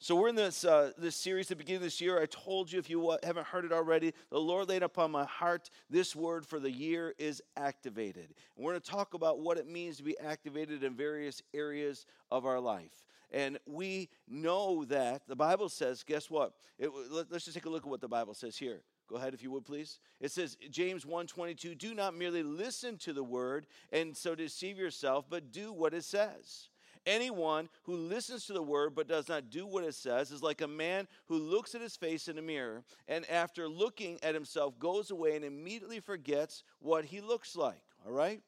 So we're in this uh, this series the beginning of this year. I told you if you haven't heard it already, the Lord laid upon my heart this word for the year is activated. And we're going to talk about what it means to be activated in various areas of our life. And we know that the Bible says, guess what? It, let, us just take a look at what the Bible says here. Go ahead if you would please. It says James 1:22, do not merely listen to the word and so deceive yourself, but do what it says. Anyone who listens to the word but does not do what it says is like a man who looks at his face in a mirror and after looking at himself goes away and immediately forgets what he looks like. All right?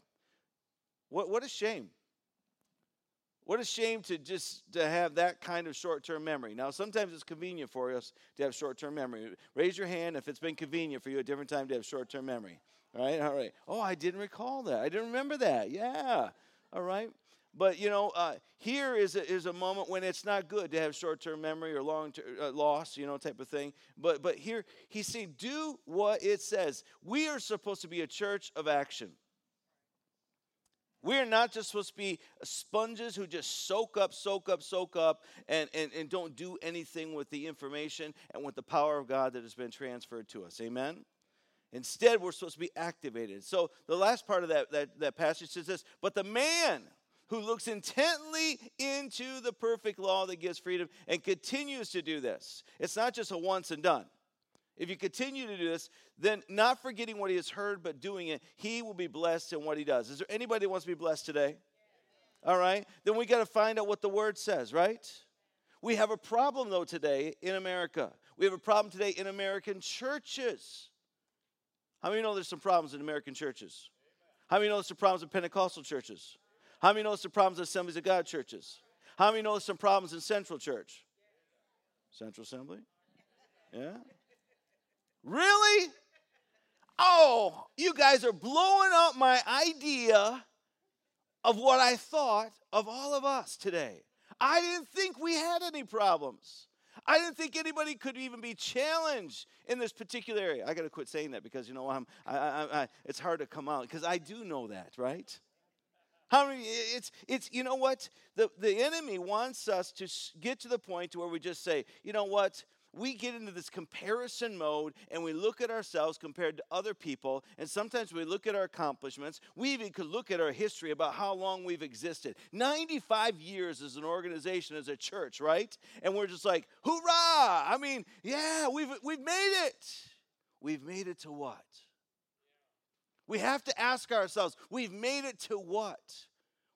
What, what a shame. What a shame to just to have that kind of short-term memory. Now, sometimes it's convenient for us to have short-term memory. Raise your hand if it's been convenient for you at different time to have short-term memory. All right, all right. Oh, I didn't recall that. I didn't remember that. Yeah. All right. But you know, uh, here is a, is a moment when it's not good to have short term memory or long uh, loss, you know, type of thing. But but here he's saying, do what it says. We are supposed to be a church of action. We are not just supposed to be sponges who just soak up, soak up, soak up, and, and, and don't do anything with the information and with the power of God that has been transferred to us. Amen? Instead, we're supposed to be activated. So the last part of that, that, that passage says this But the man who looks intently into the perfect law that gives freedom and continues to do this. It's not just a once and done. If you continue to do this, then not forgetting what he has heard, but doing it, he will be blessed in what he does. Is there anybody that wants to be blessed today? All right. Then we got to find out what the word says, right? We have a problem, though, today in America. We have a problem today in American churches. How many know there's some problems in American churches? How many know there's some problems in Pentecostal churches? How many know some problems in Assemblies of God churches? How many know some problems in Central Church? Central Assembly? Yeah? Really? Oh, you guys are blowing up my idea of what I thought of all of us today. I didn't think we had any problems. I didn't think anybody could even be challenged in this particular area. I got to quit saying that because you know I'm, I, I, I, it's hard to come out because I do know that, right? How many, it's, it's, you know what? The, the enemy wants us to get to the point to where we just say, you know what? We get into this comparison mode and we look at ourselves compared to other people, and sometimes we look at our accomplishments. We even could look at our history about how long we've existed 95 years as an organization, as a church, right? And we're just like, hoorah! I mean, yeah, we've, we've made it. We've made it to what? We have to ask ourselves, we've made it to what?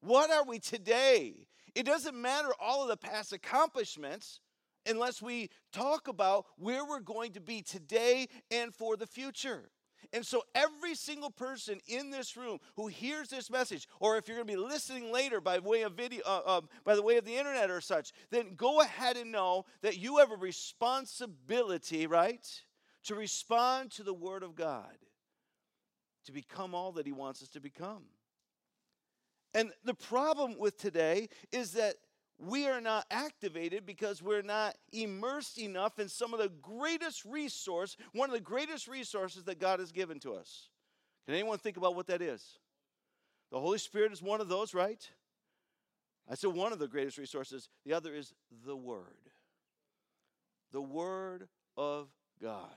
What are we today? It doesn't matter all of the past accomplishments unless we talk about where we're going to be today and for the future. And so, every single person in this room who hears this message, or if you're going to be listening later by way of video, uh, uh, by the way of the internet or such, then go ahead and know that you have a responsibility, right, to respond to the Word of God to become all that He wants us to become. And the problem with today is that we are not activated because we're not immersed enough in some of the greatest resource, one of the greatest resources that God has given to us. Can anyone think about what that is? The Holy Spirit is one of those, right? I said one of the greatest resources. The other is the Word. The Word of God.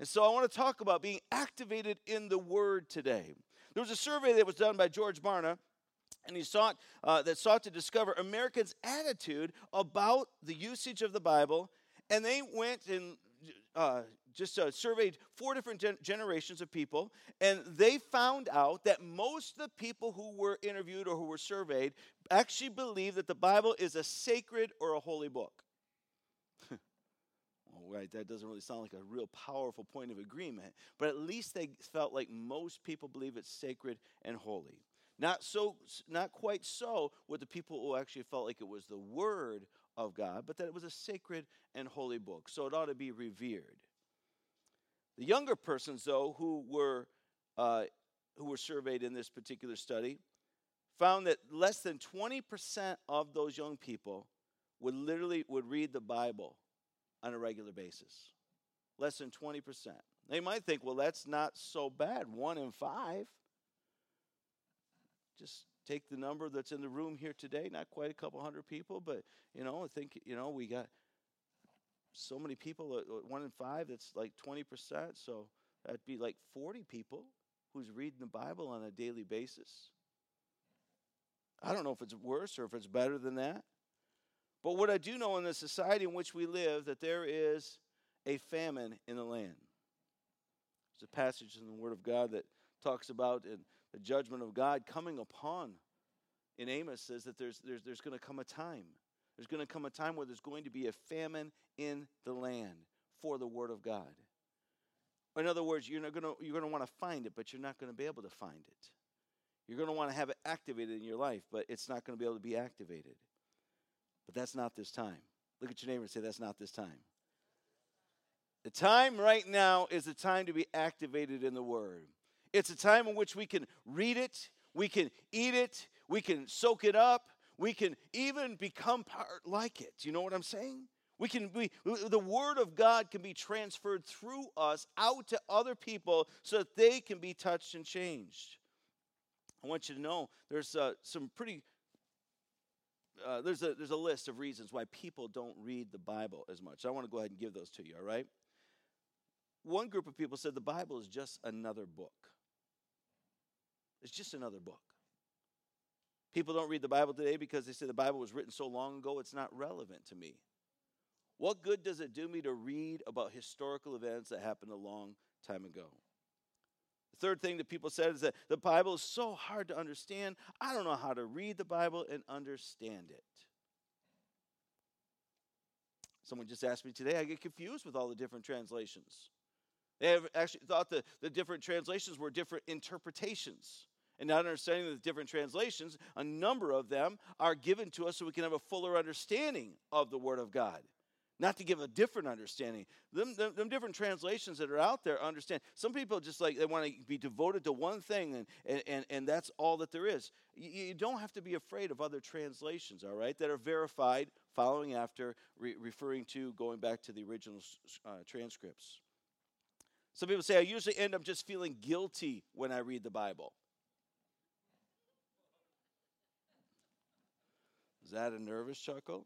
And so I want to talk about being activated in the Word today. There was a survey that was done by George Barna, and he sought uh, that sought to discover Americans' attitude about the usage of the Bible. And they went and uh, just uh, surveyed four different gen- generations of people, and they found out that most of the people who were interviewed or who were surveyed actually believe that the Bible is a sacred or a holy book right? That doesn't really sound like a real powerful point of agreement, but at least they felt like most people believe it's sacred and holy. Not so, not quite so with the people who actually felt like it was the word of God, but that it was a sacred and holy book, so it ought to be revered. The younger persons, though, who were uh, who were surveyed in this particular study, found that less than 20% of those young people would literally would read the Bible on a regular basis. Less than 20%. They might think, well, that's not so bad. One in five. Just take the number that's in the room here today, not quite a couple hundred people, but you know, I think you know we got so many people. Uh, uh, one in five, that's like twenty percent. So that'd be like forty people who's reading the Bible on a daily basis. I don't know if it's worse or if it's better than that. But what I do know in the society in which we live, that there is a famine in the land. There's a passage in the Word of God that talks about the judgment of God coming upon. In Amos says that there's, there's, there's going to come a time. There's going to come a time where there's going to be a famine in the land for the Word of God. In other words, you're going to, you're going to want to find it, but you're not going to be able to find it. You're going to want to have it activated in your life, but it's not going to be able to be activated. But that's not this time. Look at your neighbor and say, That's not this time. The time right now is the time to be activated in the Word. It's a time in which we can read it, we can eat it, we can soak it up, we can even become part like it. You know what I'm saying? We can be, the Word of God can be transferred through us out to other people so that they can be touched and changed. I want you to know there's uh, some pretty uh, there's a there's a list of reasons why people don't read the Bible as much. I want to go ahead and give those to you. All right. One group of people said the Bible is just another book. It's just another book. People don't read the Bible today because they say the Bible was written so long ago it's not relevant to me. What good does it do me to read about historical events that happened a long time ago? Third thing that people said is that the Bible is so hard to understand. I don't know how to read the Bible and understand it. Someone just asked me today, I get confused with all the different translations. They have actually thought that the different translations were different interpretations. And not understanding the different translations, a number of them are given to us so we can have a fuller understanding of the Word of God not to give a different understanding. Them, them, them, different translations that are out there understand. Some people just like they want to be devoted to one thing, and, and, and, and that's all that there is. You, you, don't have to be afraid of other translations, all right, that are verified, following after, re- referring to, going back to the original uh, transcripts. Some people say, I usually end up just feeling guilty when I read the Bible. Is that a nervous chuckle?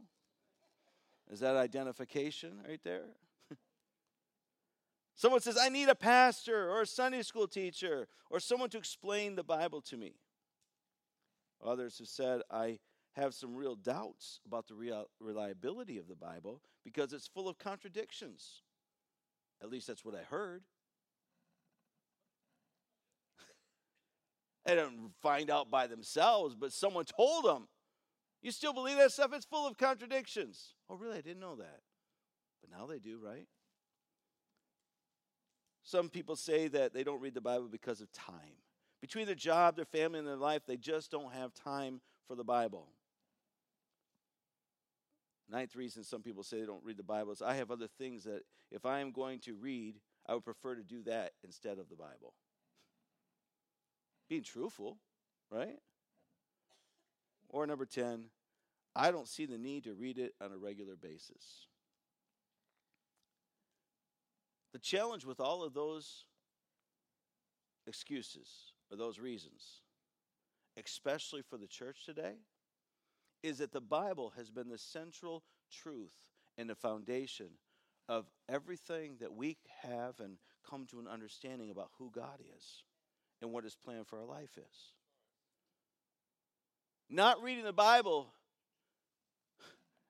Is that identification right there? Someone says, I need a pastor or a Sunday school teacher or someone to explain the Bible to me. Others have said, I have some real doubts about the real reliability of the Bible because it's full of contradictions. At least that's what I heard. they don't find out by themselves, but someone told them. You still believe that stuff? It's full of contradictions. Oh, really? I didn't know that. But now they do, right? Some people say that they don't read the Bible because of time. Between their job, their family, and their life, they just don't have time for the Bible. Ninth reason some people say they don't read the Bible is I have other things that if I am going to read, I would prefer to do that instead of the Bible. Being truthful, right? Or number 10, I don't see the need to read it on a regular basis. The challenge with all of those excuses or those reasons, especially for the church today, is that the Bible has been the central truth and the foundation of everything that we have and come to an understanding about who God is and what his plan for our life is. Not reading the Bible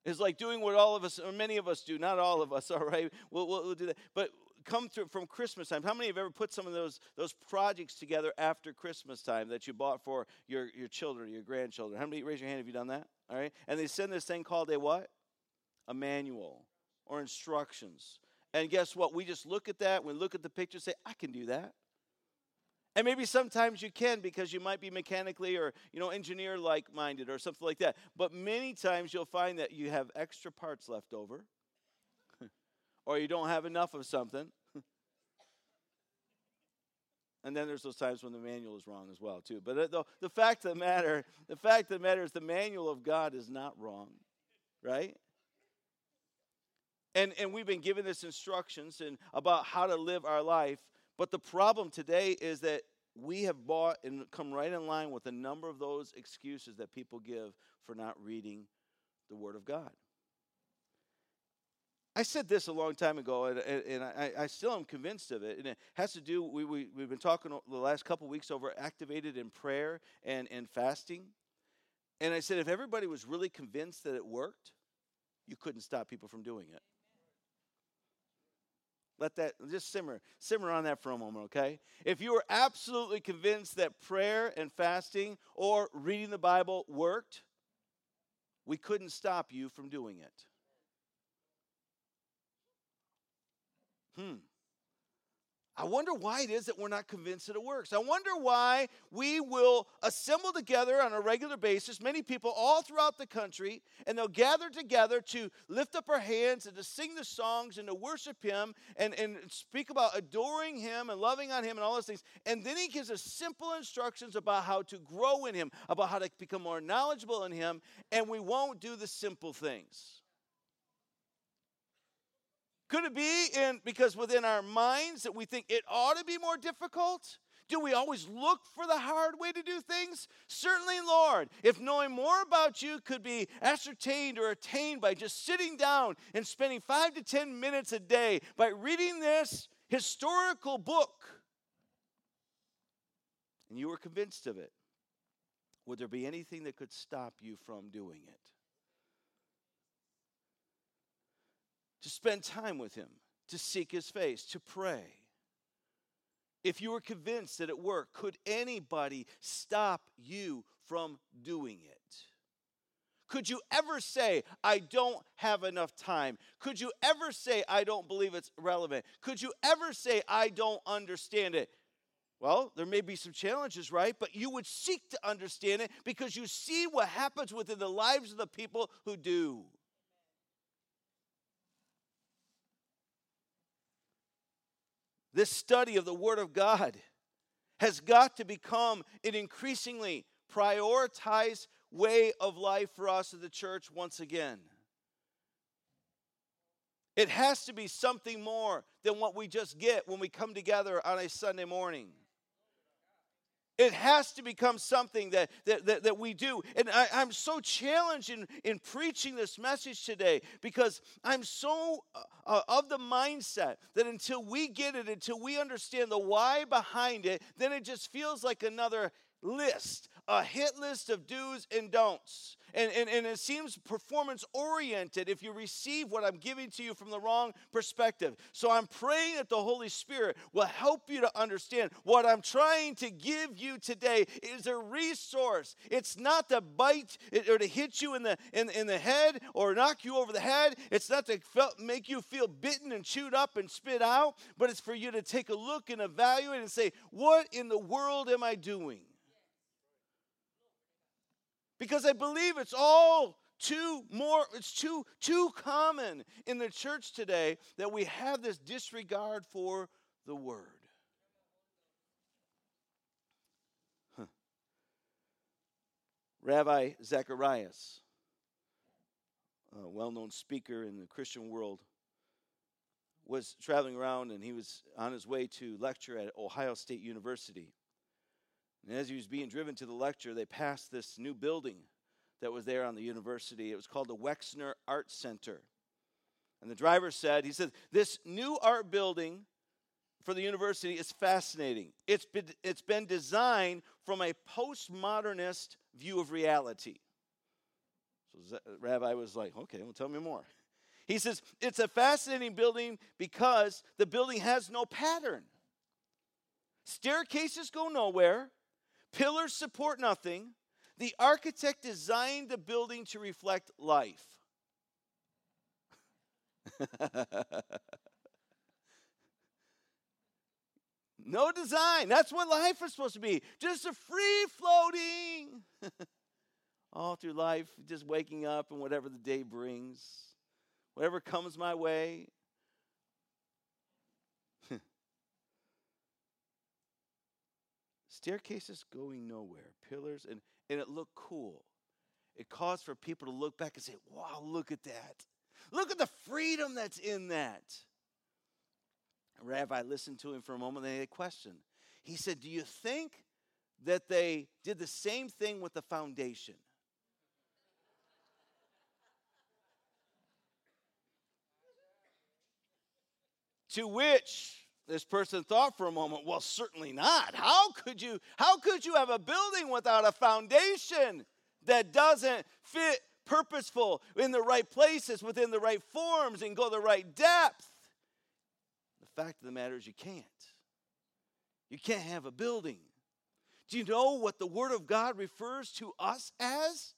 is like doing what all of us, or many of us do, not all of us, all right? We'll, we'll, we'll do that. But come through from Christmas time. How many have ever put some of those, those projects together after Christmas time that you bought for your, your children, your grandchildren? How many, raise your hand if you've done that? All right? And they send this thing called a what? A manual or instructions. And guess what? We just look at that, we look at the picture, say, I can do that. And maybe sometimes you can because you might be mechanically or you know engineer like minded or something like that. But many times you'll find that you have extra parts left over or you don't have enough of something. and then there's those times when the manual is wrong as well too. But uh, the, the fact of the matter, the fact of the matter is the manual of God is not wrong. Right? And, and we've been given this instructions and about how to live our life but the problem today is that we have bought and come right in line with a number of those excuses that people give for not reading the Word of God. I said this a long time ago, and, and I, I, still am convinced of it. And it has to do, we, we, we've been talking the last couple weeks over activated in prayer and, and fasting. And I said, if everybody was really convinced that it worked, you couldn't stop people from doing it. Let that just simmer, simmer on that for a moment, okay? If you were absolutely convinced that prayer and fasting or reading the Bible worked, we couldn't stop you from doing it. Hmm. I wonder why it is that we're not convinced that it works. I wonder why we will assemble together on a regular basis, many people all throughout the country, and they'll gather together to lift up our hands and to sing the songs and to worship Him and, and speak about adoring Him and loving on Him and all those things. And then He gives us simple instructions about how to grow in Him, about how to become more knowledgeable in Him, and we won't do the simple things. Could it be in because within our minds that we think it ought to be more difficult? Do we always look for the hard way to do things? Certainly, Lord. If knowing more about you could be ascertained or attained by just sitting down and spending five to ten minutes a day by reading this historical book, and you were convinced of it, would there be anything that could stop you from doing it? To spend time with Him, to seek His face, to pray. If you were convinced that it worked, could anybody stop you from doing it? Could you ever say, I don't have enough time? Could you ever say, I don't believe it's relevant? Could you ever say, I don't understand it? Well, there may be some challenges, right? But you would seek to understand it because you see what happens within the lives of the people who do. This study of the Word of God has got to become an increasingly prioritized way of life for us as the church once again. It has to be something more than what we just get when we come together on a Sunday morning. It has to become something that, that, that, that we do. And I, am so challenged in, in preaching this message today because I'm so uh, uh, of the mindset that until we get it, until we understand the why behind it, then it just feels like another list, a hit list of do's and don'ts. And, and, and it seems performance oriented if you receive what I'm giving to you from the wrong perspective. So I'm praying that the Holy Spirit will help you to understand what I'm trying to give you today is a resource. It's not to bite or to hit you in the, in, in the head or knock you over the head. It's not to make you feel bitten and chewed up and spit out, but it's for you to take a look and evaluate and say, what in the world am I doing? Because I believe it's all too more it's too too common in the church today that we have this disregard for the word. Huh. Ravi Zacharias, a well-known speaker in the Christian world, was traveling around and he was on his way to lecture at Ohio State University. And as he was being driven to the lecture, they passed this new building that was there on the university. It was called the Wexner Art Center. And the driver said, he said, this new art building for the university is fascinating. It's been, it's been designed from a postmodernist view of reality. So Ravi was like, okay, well, tell me more. He says, it's a fascinating building because the building has no pattern. Staircases go nowhere. Pillars support nothing. The architect designed the building to reflect life. no design. That's what life is supposed to be. Just a free floating. All through life, just waking up and whatever the day brings, whatever comes my way, Staircases going nowhere, pillars, and, and it looked cool. It caused for people to look back and say, wow, look at that. Look at the freedom that's in that. Ravi listened to him for a moment and he had a question. He said, Do you think that they did the same thing with the foundation? to which this person thought for a moment, well, certainly not. How could you how could you have a building without a foundation that doesn't fit purposeful in the right places, within the right forms, and go the right depth? The fact of the matter is you can't. You can't have a building. Do you know what the Word of God refers to us as?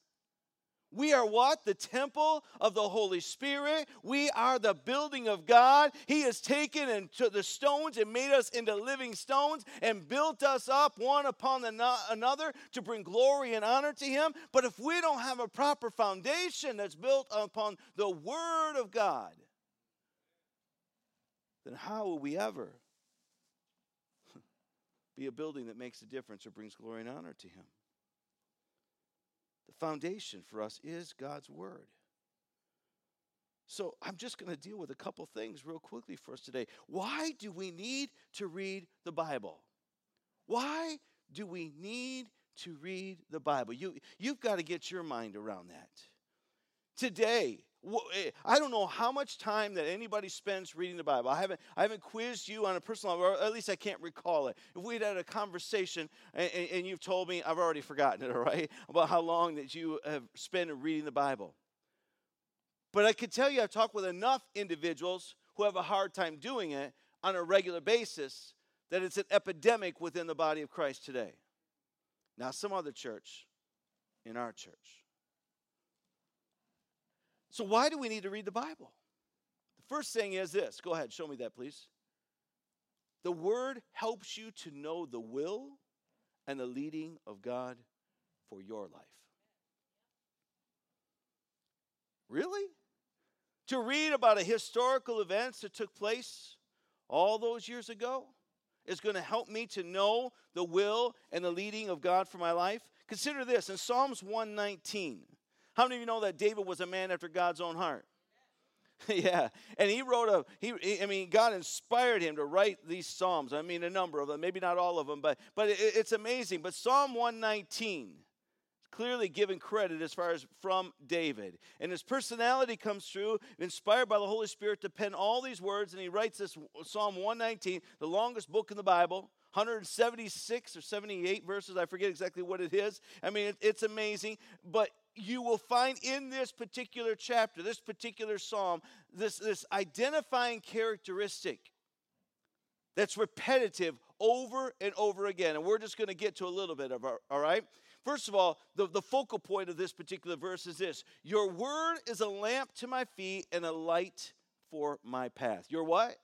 We are what? The temple of the Holy Spirit. We are the building of God. He has taken into the stones and made us into living stones and built us up one upon another to bring glory and honor to Him. But if we don't have a proper foundation that's built upon the Word of God, then how will we ever be a building that makes a difference or brings glory and honor to Him? The foundation for us is God's Word. So I'm just going to deal with a couple things real quickly for us today. Why do we need to read the Bible? Why do we need to read the Bible? You, you've got to get your mind around that. Today, Eh, I don't know how much time that anybody spends reading the Bible. I haven't, I haven't quizzed you on a personal level, or at least I can't recall it. If we'd had a conversation and, and you've told me, I've already forgotten it, all right, about how long that you have spent reading the Bible. But I can tell you, I've talked with enough individuals who have a hard time doing it on a regular basis that it's an epidemic within the body of Christ today. Now, some other church, in our church, so, why do we need to read the Bible? The first thing is this go ahead, show me that, please. The Word helps you to know the will and the leading of God for your life. Really? To read about a historical events that took place all those years ago is going to help me to know the will and the leading of God for my life. Consider this in Psalms 119. How many of you know that David was a man after God's own heart? yeah, and he wrote a. He, I mean, God inspired him to write these psalms. I mean, a number of them, maybe not all of them, but but it, it's amazing. But Psalm 119 clearly given credit as far as from David. And his personality comes through, inspired by the Holy Spirit to pen all these words. And he writes this Psalm 119, the longest book in the Bible. 176 or 78 verses, I forget exactly what it is. I mean, it, it's amazing. But you will find in this particular chapter, this particular psalm, this, this identifying characteristic that's repetitive over and over again. And we're just going to get to a little bit of our, all right? First of all, the, the focal point of this particular verse is this Your word is a lamp to my feet and a light for my path. Your what?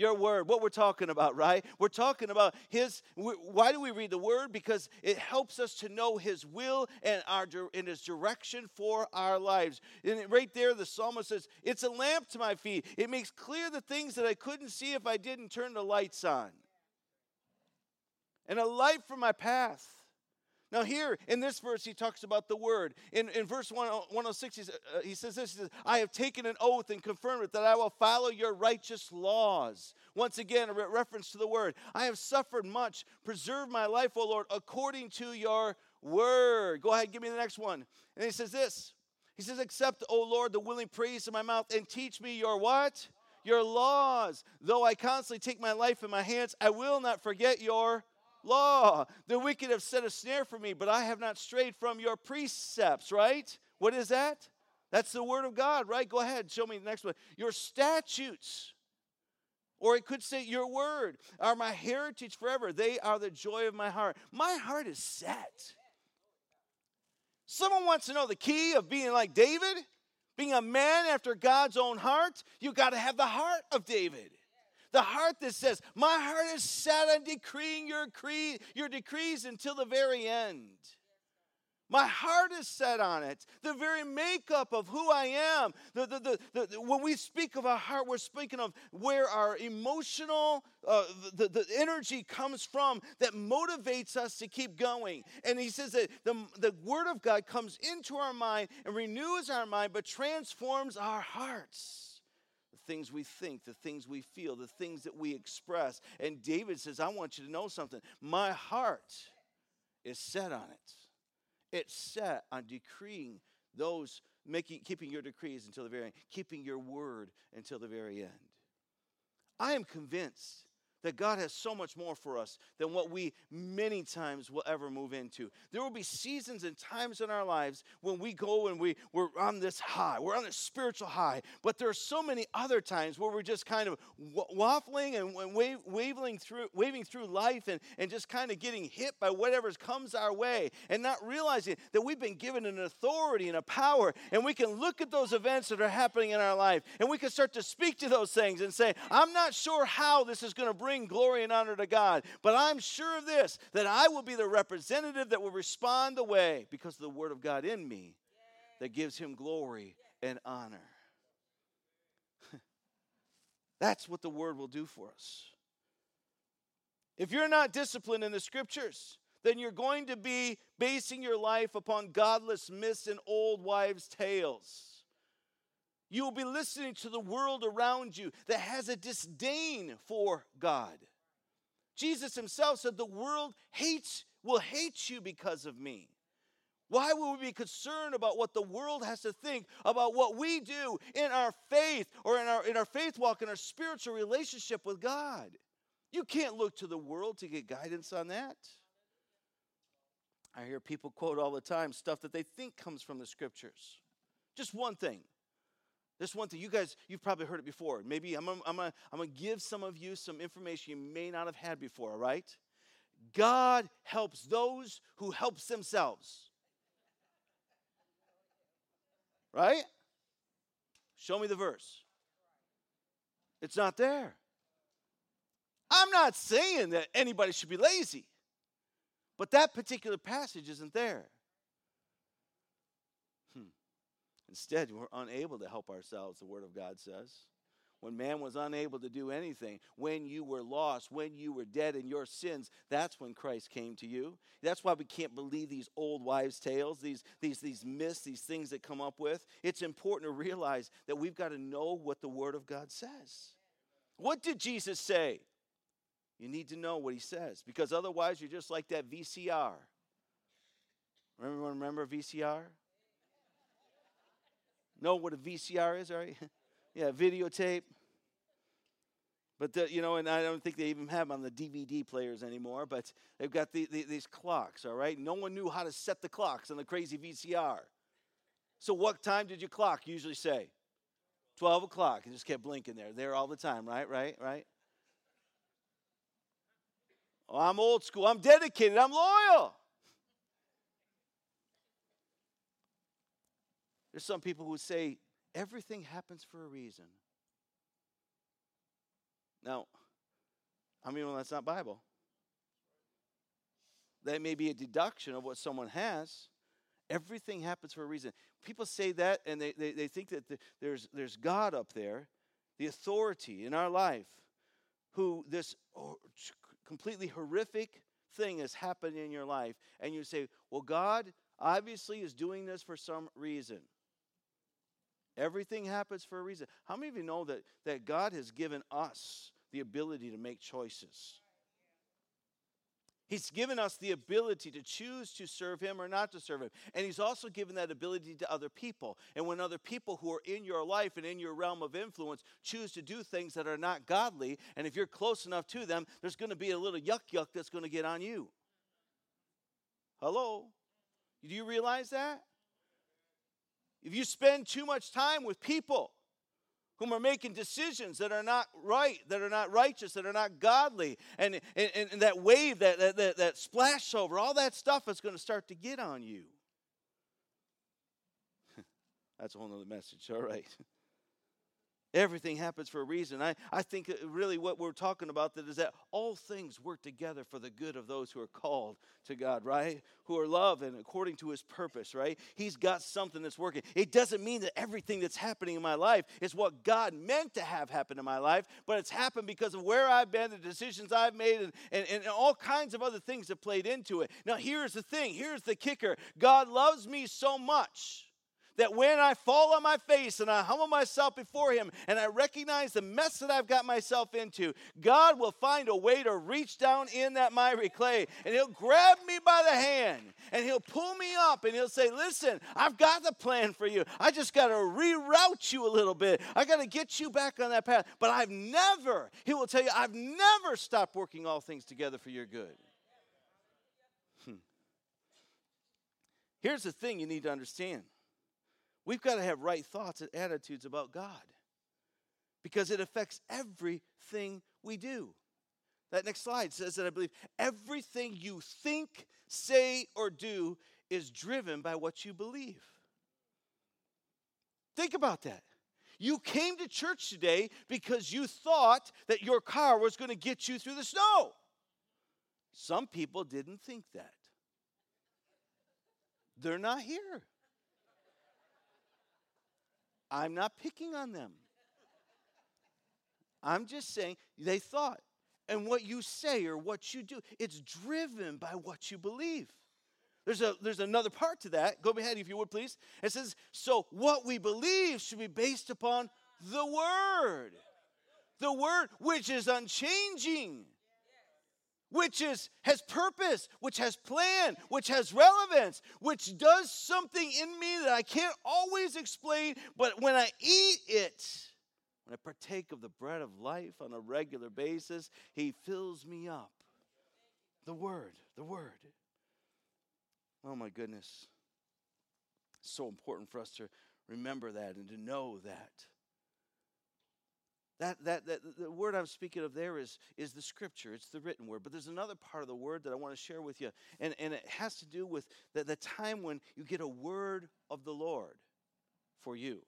Your word what we're talking about right? We're talking about his why do we read the word? Because it helps us to know his will and our in his direction for our lives. And right there the psalmist says it's a lamp to my feet. It makes clear the things that i couldn't see if i didn't turn the lights on. And a light for my path now, here in this verse, he talks about the word. In, in verse 106, he, uh, he says this he says, I have taken an oath and confirmed it that I will follow your righteous laws. Once again, a re- reference to the word. I have suffered much. Preserve my life, O Lord, according to your word. Go ahead, give me the next one. And he says this He says, Accept, O Lord, the willing praise of my mouth and teach me your what? Your laws. Though I constantly take my life in my hands, I will not forget your law. The wicked have set a snare for me, but I have not strayed from your precepts, right? What is that? That's the word of God, right? Go ahead, show me the next one. Your statutes, or it could say, Your word are my heritage forever. They are the joy of my heart. My heart is set. Someone wants to know the key of being like David, being a man after God's own heart. You got to have the heart of David. The heart that says, My heart is set on decreeing your, creed, your decrees until the very end. My heart is set on it. The very makeup of who I am. The, the, the, the when we speak of our heart, we're speaking of where our emotional, uh, the, the energy comes from that motivates us to keep going. And he says that the, the Word of God comes into our mind and renews our mind, but transforms our hearts. Things we think, the things we feel, the things that we express. And David says, I want you to know something. My heart is set on it. It's set on decreeing those, making, keeping your decrees until the very end, keeping your word until the very end. I am convinced that God has so much more for us than what we many times will ever move into. There will be seasons and times in our lives when we go and we, we're on this high, we're on this spiritual high, but there are so many other times where we're just kind of waffling and waving through, waving through life and, and just kind of getting hit by whatever comes our way and not realizing that we've been given an authority and a power and we can look at those events that are happening in our life and we can start to speak to those things and say, I'm not sure how this is going to bring bring glory and honor to God. But I'm sure of this that I will be the representative that will respond the way because of the Word of God in me that gives Him glory and honor. That's what the Word will do for us. If you're not disciplined in the Scriptures, then you're going to be basing your life upon godless myths and old wives' tales. You will be listening to the world around you that has a disdain for God. Jesus himself said, The world hates, will hate you because of me. Why would we be concerned about what the world has to think about what we do in our faith or in our, in our faith walk, in our spiritual relationship with God? You can't look to the world to get guidance on that. I hear people quote all the time stuff that they think comes from the scriptures. Just one thing this one thing, you guys, you've probably heard it before. Maybe I'm gonna, I'm, gonna, I'm gonna give some of you some information you may not have had before, all right? God helps those who helps themselves. Right? Show me the verse. It's not there. I'm not saying that anybody should be lazy, but that particular passage isn't there. Instead, we're unable to help ourselves, the Word of God says. When man was unable to do anything, when you were lost, when you were dead in your sins, that's when Christ came to you. That's why we can't believe these old wives' tales, these, these, these myths, these things that come up with. It's important to realize that we've got to know what the Word of God says. What did Jesus say? You need to know what he says because otherwise you're just like that VCR. Remember, remember VCR? Know what a VCR is, right? yeah, videotape. But the, you know, and I don't think they even have them on the DVD players anymore. But they've got the, the, these clocks. All right, no one knew how to set the clocks on the crazy VCR. So, what time did your clock usually say? Twelve o'clock. It just kept blinking there, there all the time. Right, right, right. Oh, I'm old school. I'm dedicated. I'm loyal. There's some people who say everything happens for a reason. Now, I mean, well, that's not Bible. That may be a deduction of what someone has. Everything happens for a reason. People say that and they, they, they think that the, there's, there's God up there, the authority in our life, who this oh, completely horrific thing has happened in your life. And you say, well, God obviously is doing this for some reason. Everything happens for a reason. How many of you know that, that God has given us the ability to make choices? He's given us the ability to choose to serve Him or not to serve Him. And He's also given that ability to other people. And when other people who are in your life and in your realm of influence choose to do things that are not godly, and if you're close enough to them, there's going to be a little yuck yuck that's going to get on you. Hello? Do you realize that? If you spend too much time with people whom are making decisions that are not right, that are not righteous, that are not godly, and, and, and that wave, that, that, that, that splash over, all that stuff is going to start to get on you. That's a whole other message. All right. Everything happens for a reason. I, I think uh, really what we're talking about that is that all things work together for the good of those who are called to God, right? Who are loved and according to his purpose, right? He's got something that's working. It doesn't mean that everything that's happening in my life is what God meant to have happen in my life, but it's happened because of where I've been, the decisions I've made, and, and, and all kinds of other things that played into it. Now, here's the thing here's the kicker God loves me so much that when I fall on my face and I humble myself before Him and I recognize the mess that I've got myself into, God will find a way to reach down in that miry clay and He'll grab me by the hand and He'll pull me up and He'll say, Listen, I've got the plan for you. I just got to reroute you a little bit. I got to get you back on that path. But I've never, He will tell you, I've never stopped working all things together for your good. Hmm. Here's the thing you need to understand We've got to have right thoughts and attitudes about God because it affects everything we do. That next slide says that I believe everything you think, say, or do is driven by what you believe. Think about that. You came to church today because you thought that your car was going to get you through the snow. Some people didn't think that. They're not here. I'm not picking on them. I'm just saying they thought. And what you say or what you do, it's driven by what you believe. There's, a, there's another part to that. Go ahead, if you would, please. It says, So what we believe should be based upon the Word. The Word, which is unchanging which is has purpose, which has plan, which has relevance, which does something in me that I can't always explain, but when I eat it, when I partake of the bread of life on a regular basis, he fills me up. The word, the word. Oh my goodness. so important for us to remember that and to know that. That, that, that the word I'm speaking of there is, is the scripture, it's the written word. But there's another part of the word that I want to share with you, and, and it has to do with the, the time when you get a word of the Lord for you.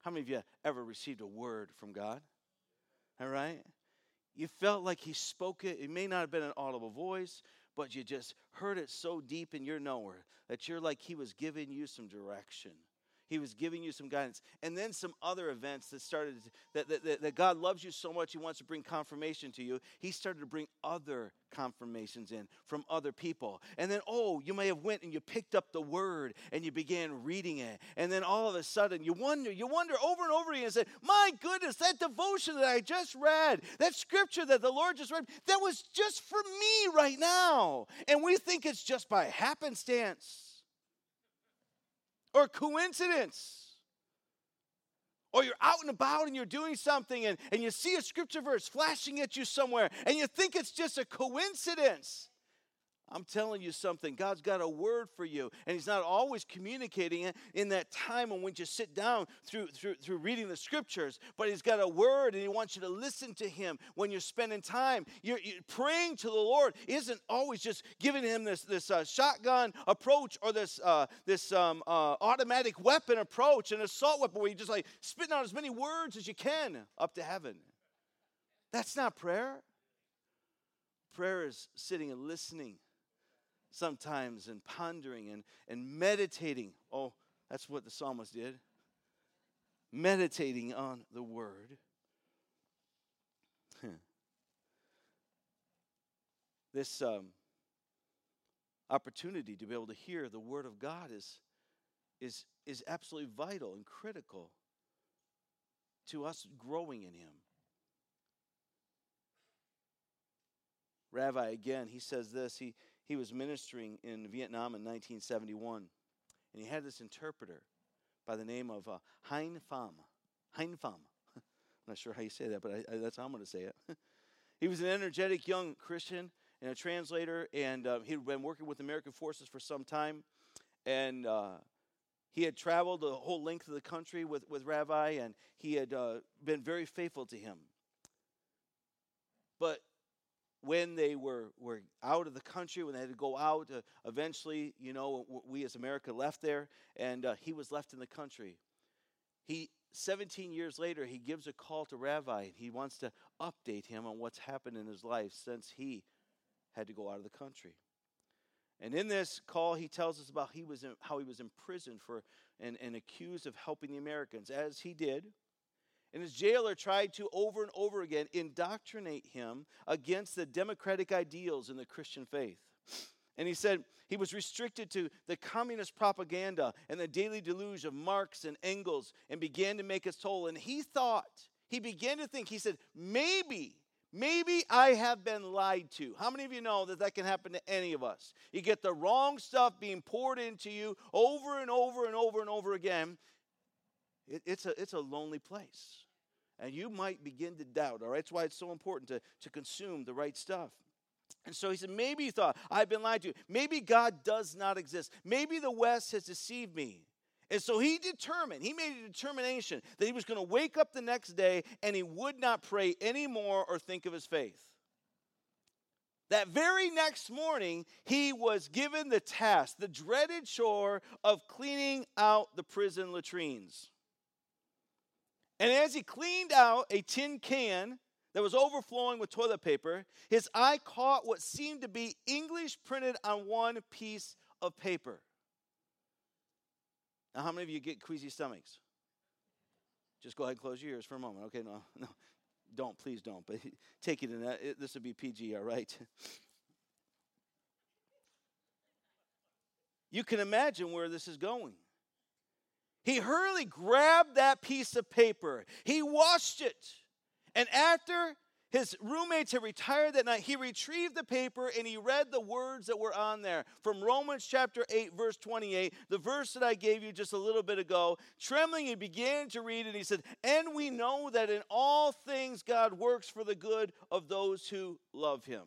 How many of you ever received a word from God? All right? You felt like He spoke it. It may not have been an audible voice, but you just heard it so deep in your knower that you're like He was giving you some direction. He was giving you some guidance. And then some other events that started, that, that, that, God loves you so much, He wants to bring confirmation to you. He started to bring other confirmations in from other people. And then, oh, you may have went and you picked up the word and you began reading it. And then all of a sudden, you wonder, you wonder over and over again and say, my goodness, that devotion that I just read, that scripture that the Lord just read, that was just for me right now. And we think it's just by happenstance or coincidence. Or you're out and about and you're doing something and, and you see a scripture verse flashing at you somewhere and you think it's just a coincidence. I'm telling you something. God's got a word for you, and He's not always communicating it in that time when you sit down through, through, through reading the scriptures, but He's got a word, and He wants you to listen to Him when you're spending time. You're, you're praying to the Lord isn't always just giving Him this, this uh, shotgun approach or this, uh, this um, uh, automatic weapon approach, an assault weapon where you're just like spitting out as many words as you can up to heaven. That's not prayer. Prayer is sitting and listening sometimes and pondering and, and meditating. Oh, that's what the psalmist did. Meditating on the word. this um, opportunity to be able to hear the word of God is, is, is absolutely vital and critical to us growing in Him. Ravi, again, he says this. He, he was ministering in Vietnam in 1971, and he had this interpreter by the name of uh, Hien Pham. Hien Pham. I'm not sure how you say that, but I, I, that's how I'm going to say it. he was an energetic young Christian and a translator, and uh, he'd been working with American forces for some time. And uh, he had traveled the whole length of the country with, with Ravi, and he had uh, been very faithful to him. But when they were, were out of the country, when they had to go out, uh, eventually, you know, we as America left there, and uh, he was left in the country. He, 17 years later, he gives a call to Ravi, and he wants to update him on what's happened in his life since he had to go out of the country. And in this call, he tells us about he was in, how he was imprisoned for and, and accused of helping the Americans, as he did. And his jailer tried to over and over again indoctrinate him against the democratic ideals in the Christian faith. And he said he was restricted to the communist propaganda and the daily deluge of Marx and Engels and began to make his toll. And he thought, he began to think, he said, maybe, maybe I have been lied to. How many of you know that that can happen to any of us? You get the wrong stuff being poured into you over and over and over and over again. It, it's, a, it's a lonely place. And you might begin to doubt, all right? That's why it's so important to, to consume the right stuff. And so he said, maybe he thought, I've been lied to. Maybe God does not exist. Maybe the West has deceived me. And so he determined, he made a determination that he was going to wake up the next day and he would not pray anymore or think of his faith. That very next morning, he was given the task, the dreaded chore of cleaning out the prison latrines. And as he cleaned out a tin can that was overflowing with toilet paper, his eye caught what seemed to be English printed on one piece of paper. Now, how many of you get queasy stomachs? Just go ahead and close your ears for a moment. Okay, no, no, don't, please don't. But take it in that. It, this would be PG, all right? you can imagine where this is going. He hurriedly grabbed that piece of paper, he washed it and after his roommates had retired that night, he retrieved the paper and he read the words that were on there from Romans chapter 8, verse 28, the verse that I gave you just a little bit ago. Trembling, he began to read and he said, And we know that in all things God works for the good of those who love him.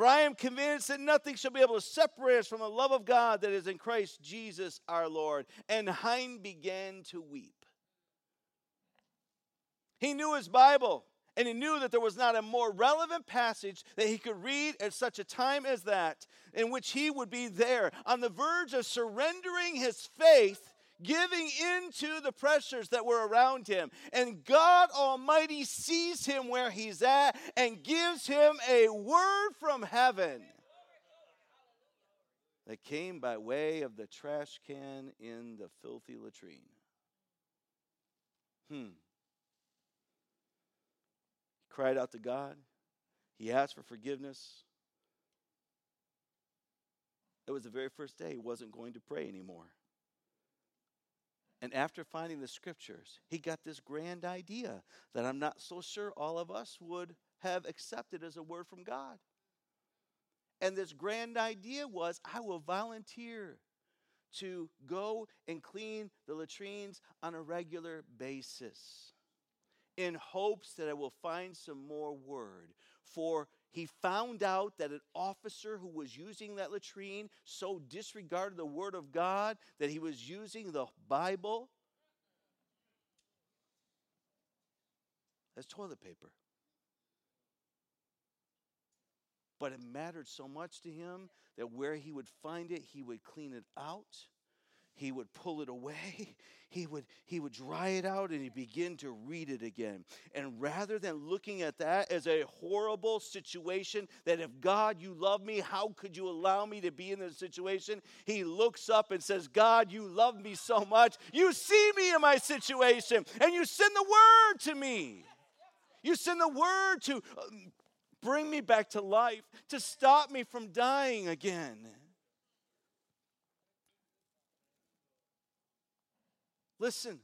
For I am convinced that nothing shall be able to separate us from the love of God that is in Christ Jesus our Lord. And Hien began to weep. He knew his Bible, and he knew that there was not a more relevant passage that he could read at such a time as that, in which he would be there on the verge of surrendering his faith, giving into the pressures that were around him. And God Almighty sees him where he's at and gives him a word from heaven that came by way of the trash can in the filthy latrine. Hmm He cried out to God. He asked for forgiveness. It was the very first day he wasn't going to pray anymore. And after finding the scriptures, he got this grand idea that I'm not so sure all of us would have accepted as a word from God. And this grand idea was I will volunteer to go and clean the latrines on a regular basis in hopes that I will find some more word. For he found out that an officer who was using that latrine so disregarded the word of God that he was using the Bible as toilet paper. But it mattered so much to him that where he would find it, he would clean it out he would pull it away. He would he would dry it out and he'd begin to read it again. And rather than looking at that as a horrible situation that if god you love me how could you allow me to be in this situation? he looks up and says god you love me so much. You see me in my situation and you send the word to me. You send the word to uh, bring me back to life to stop me from dying again Listen,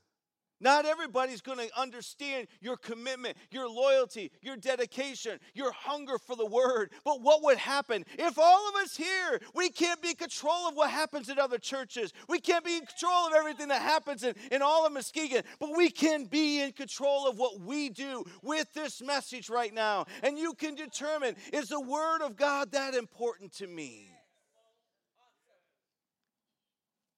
not everybody's going to understand your commitment, your loyalty, your dedication, your hunger for the word. But what would happen if all of us here, we can't be in control of what happens in other churches? We can't be in control of everything that happens in, in all of Muskegon, but we can be in control of what we do with this message right now. And you can determine is the word of God that important to me?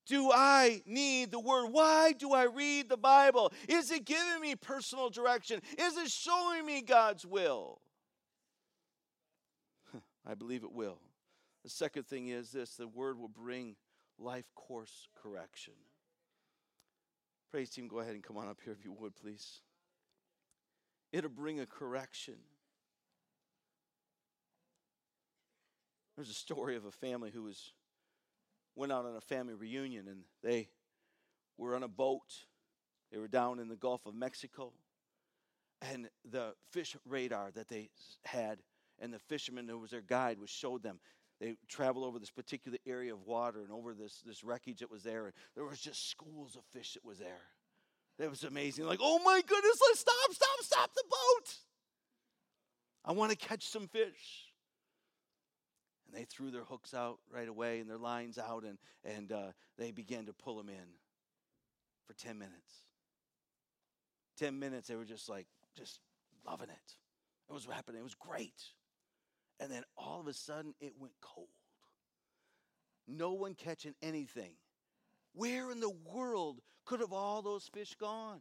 Do I need the Word? Why do I read the Bible? Is it giving me personal direction? Is it showing me God's will? I believe it will. The second thing is this the Word will bring life course correction. Praise team, go ahead and come on up here if you would, please. It'll bring a correction. There's a story of a family who was went out on a family reunion and they were on a boat. They were down in the Gulf of Mexico. And the fish radar that they had, and the fisherman who was their guide, was showed them they travel over this particular area of water and over this, this wreckage that was there. And there was just schools of fish that was there. That was amazing. Like, oh my goodness, let's stop, stop, stop the boat. I want to catch some fish. And they threw their hooks out right away and their lines out, and, and uh, they began to pull them in for 10 minutes. 10 minutes, they were just like, just loving it. It was happening. It was great. And then all of a sudden, it went cold. No one catching anything. Where in the world could have all those fish gone?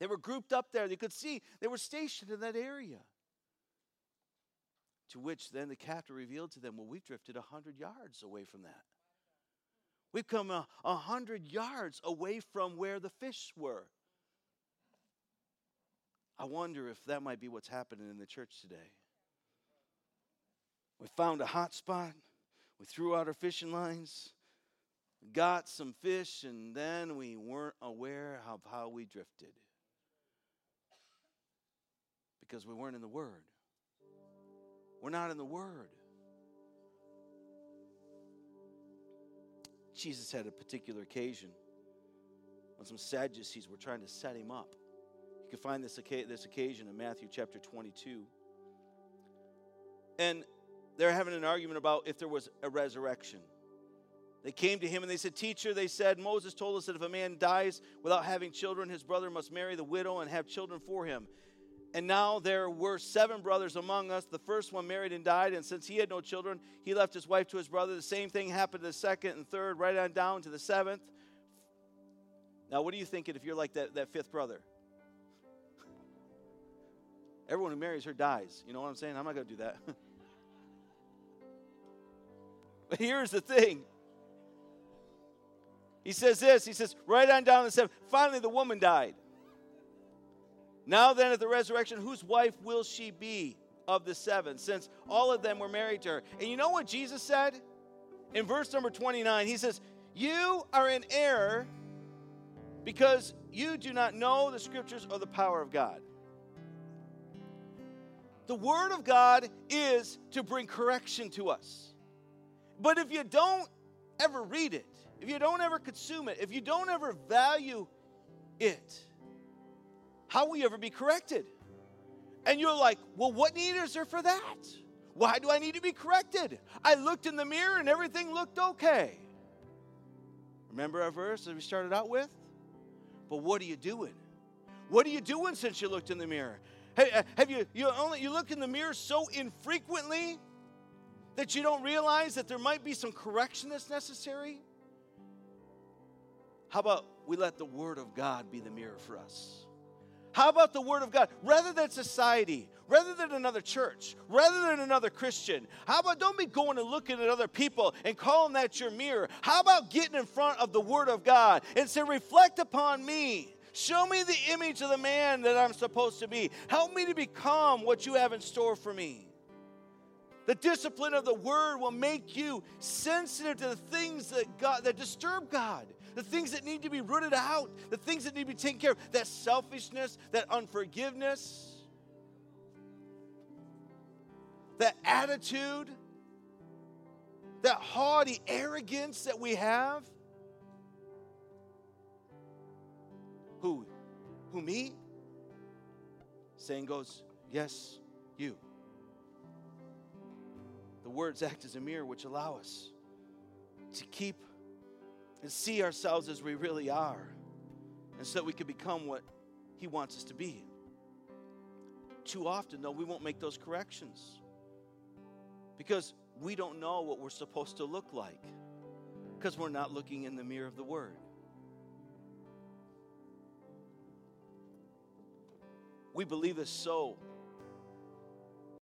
They were grouped up there. You could see they were stationed in that area. To which then the captain revealed to them, Well, we've drifted a 100 yards away from that. We've come a, a hundred yards away from where the fish were. I wonder if that might be what's happening in the church today. We found a hot spot. We threw out our fishing lines, got some fish, and then we weren't aware of how we drifted because we weren't in the Word. We're not in the Word. Jesus had a particular occasion when some Sadducees were trying to set him up. You can find this, this occasion in Matthew chapter 22. And they're having an argument about if there was a resurrection. They came to him and they said, Teacher, they said, Moses told us that if a man dies without having children, his brother must marry the widow and have children for him. And now there were seven brothers among us. The first one married and died, and since he had no children, he left his wife to his brother. The same thing happened to the second and third, right on down to the seventh. Now, what are you thinking if you're like that, that fifth brother? Everyone who marries her dies. You know what I'm saying? I'm not going to do that. but here's the thing. He says this. He says, right on down to the seventh. Finally, the woman died. Now then, at the resurrection, whose wife will she be of the seven, since all of them were married to her? And you know what Jesus said? In verse number 29, he says, You are in error because you do not know the scriptures or the power of God. The word of God is to bring correction to us. But if you don't ever read it, if you don't ever consume it, if you don't ever value it, how will you ever be corrected? And you're like, well, what need is there for that? Why do I need to be corrected? I looked in the mirror and everything looked okay. Remember our verse that we started out with? But what are you doing? What are you doing since you looked in the mirror? Uh, have you you only you look in the mirror so infrequently that you don't realize that there might be some correction that's necessary? How about we let the word of God be the mirror for us? How about the Word of God? Rather than society, rather than another church, rather than another Christian, how about don't be going and looking at other people and calling that your mirror? How about getting in front of the Word of God and say, reflect upon me? Show me the image of the man that I'm supposed to be. Help me to become what you have in store for me. The discipline of the word will make you sensitive to the things that God that disturb God the things that need to be rooted out, the things that need to be taken care of, that selfishness, that unforgiveness, that attitude, that haughty arrogance that we have. Who? Who, me? Saying goes, Yes, you. The words act as a mirror which allow us to keep and see ourselves as we really are, and so that we can become what He wants us to be. Too often, though, we won't make those corrections because we don't know what we're supposed to look like because we're not looking in the mirror of the Word. We believe this so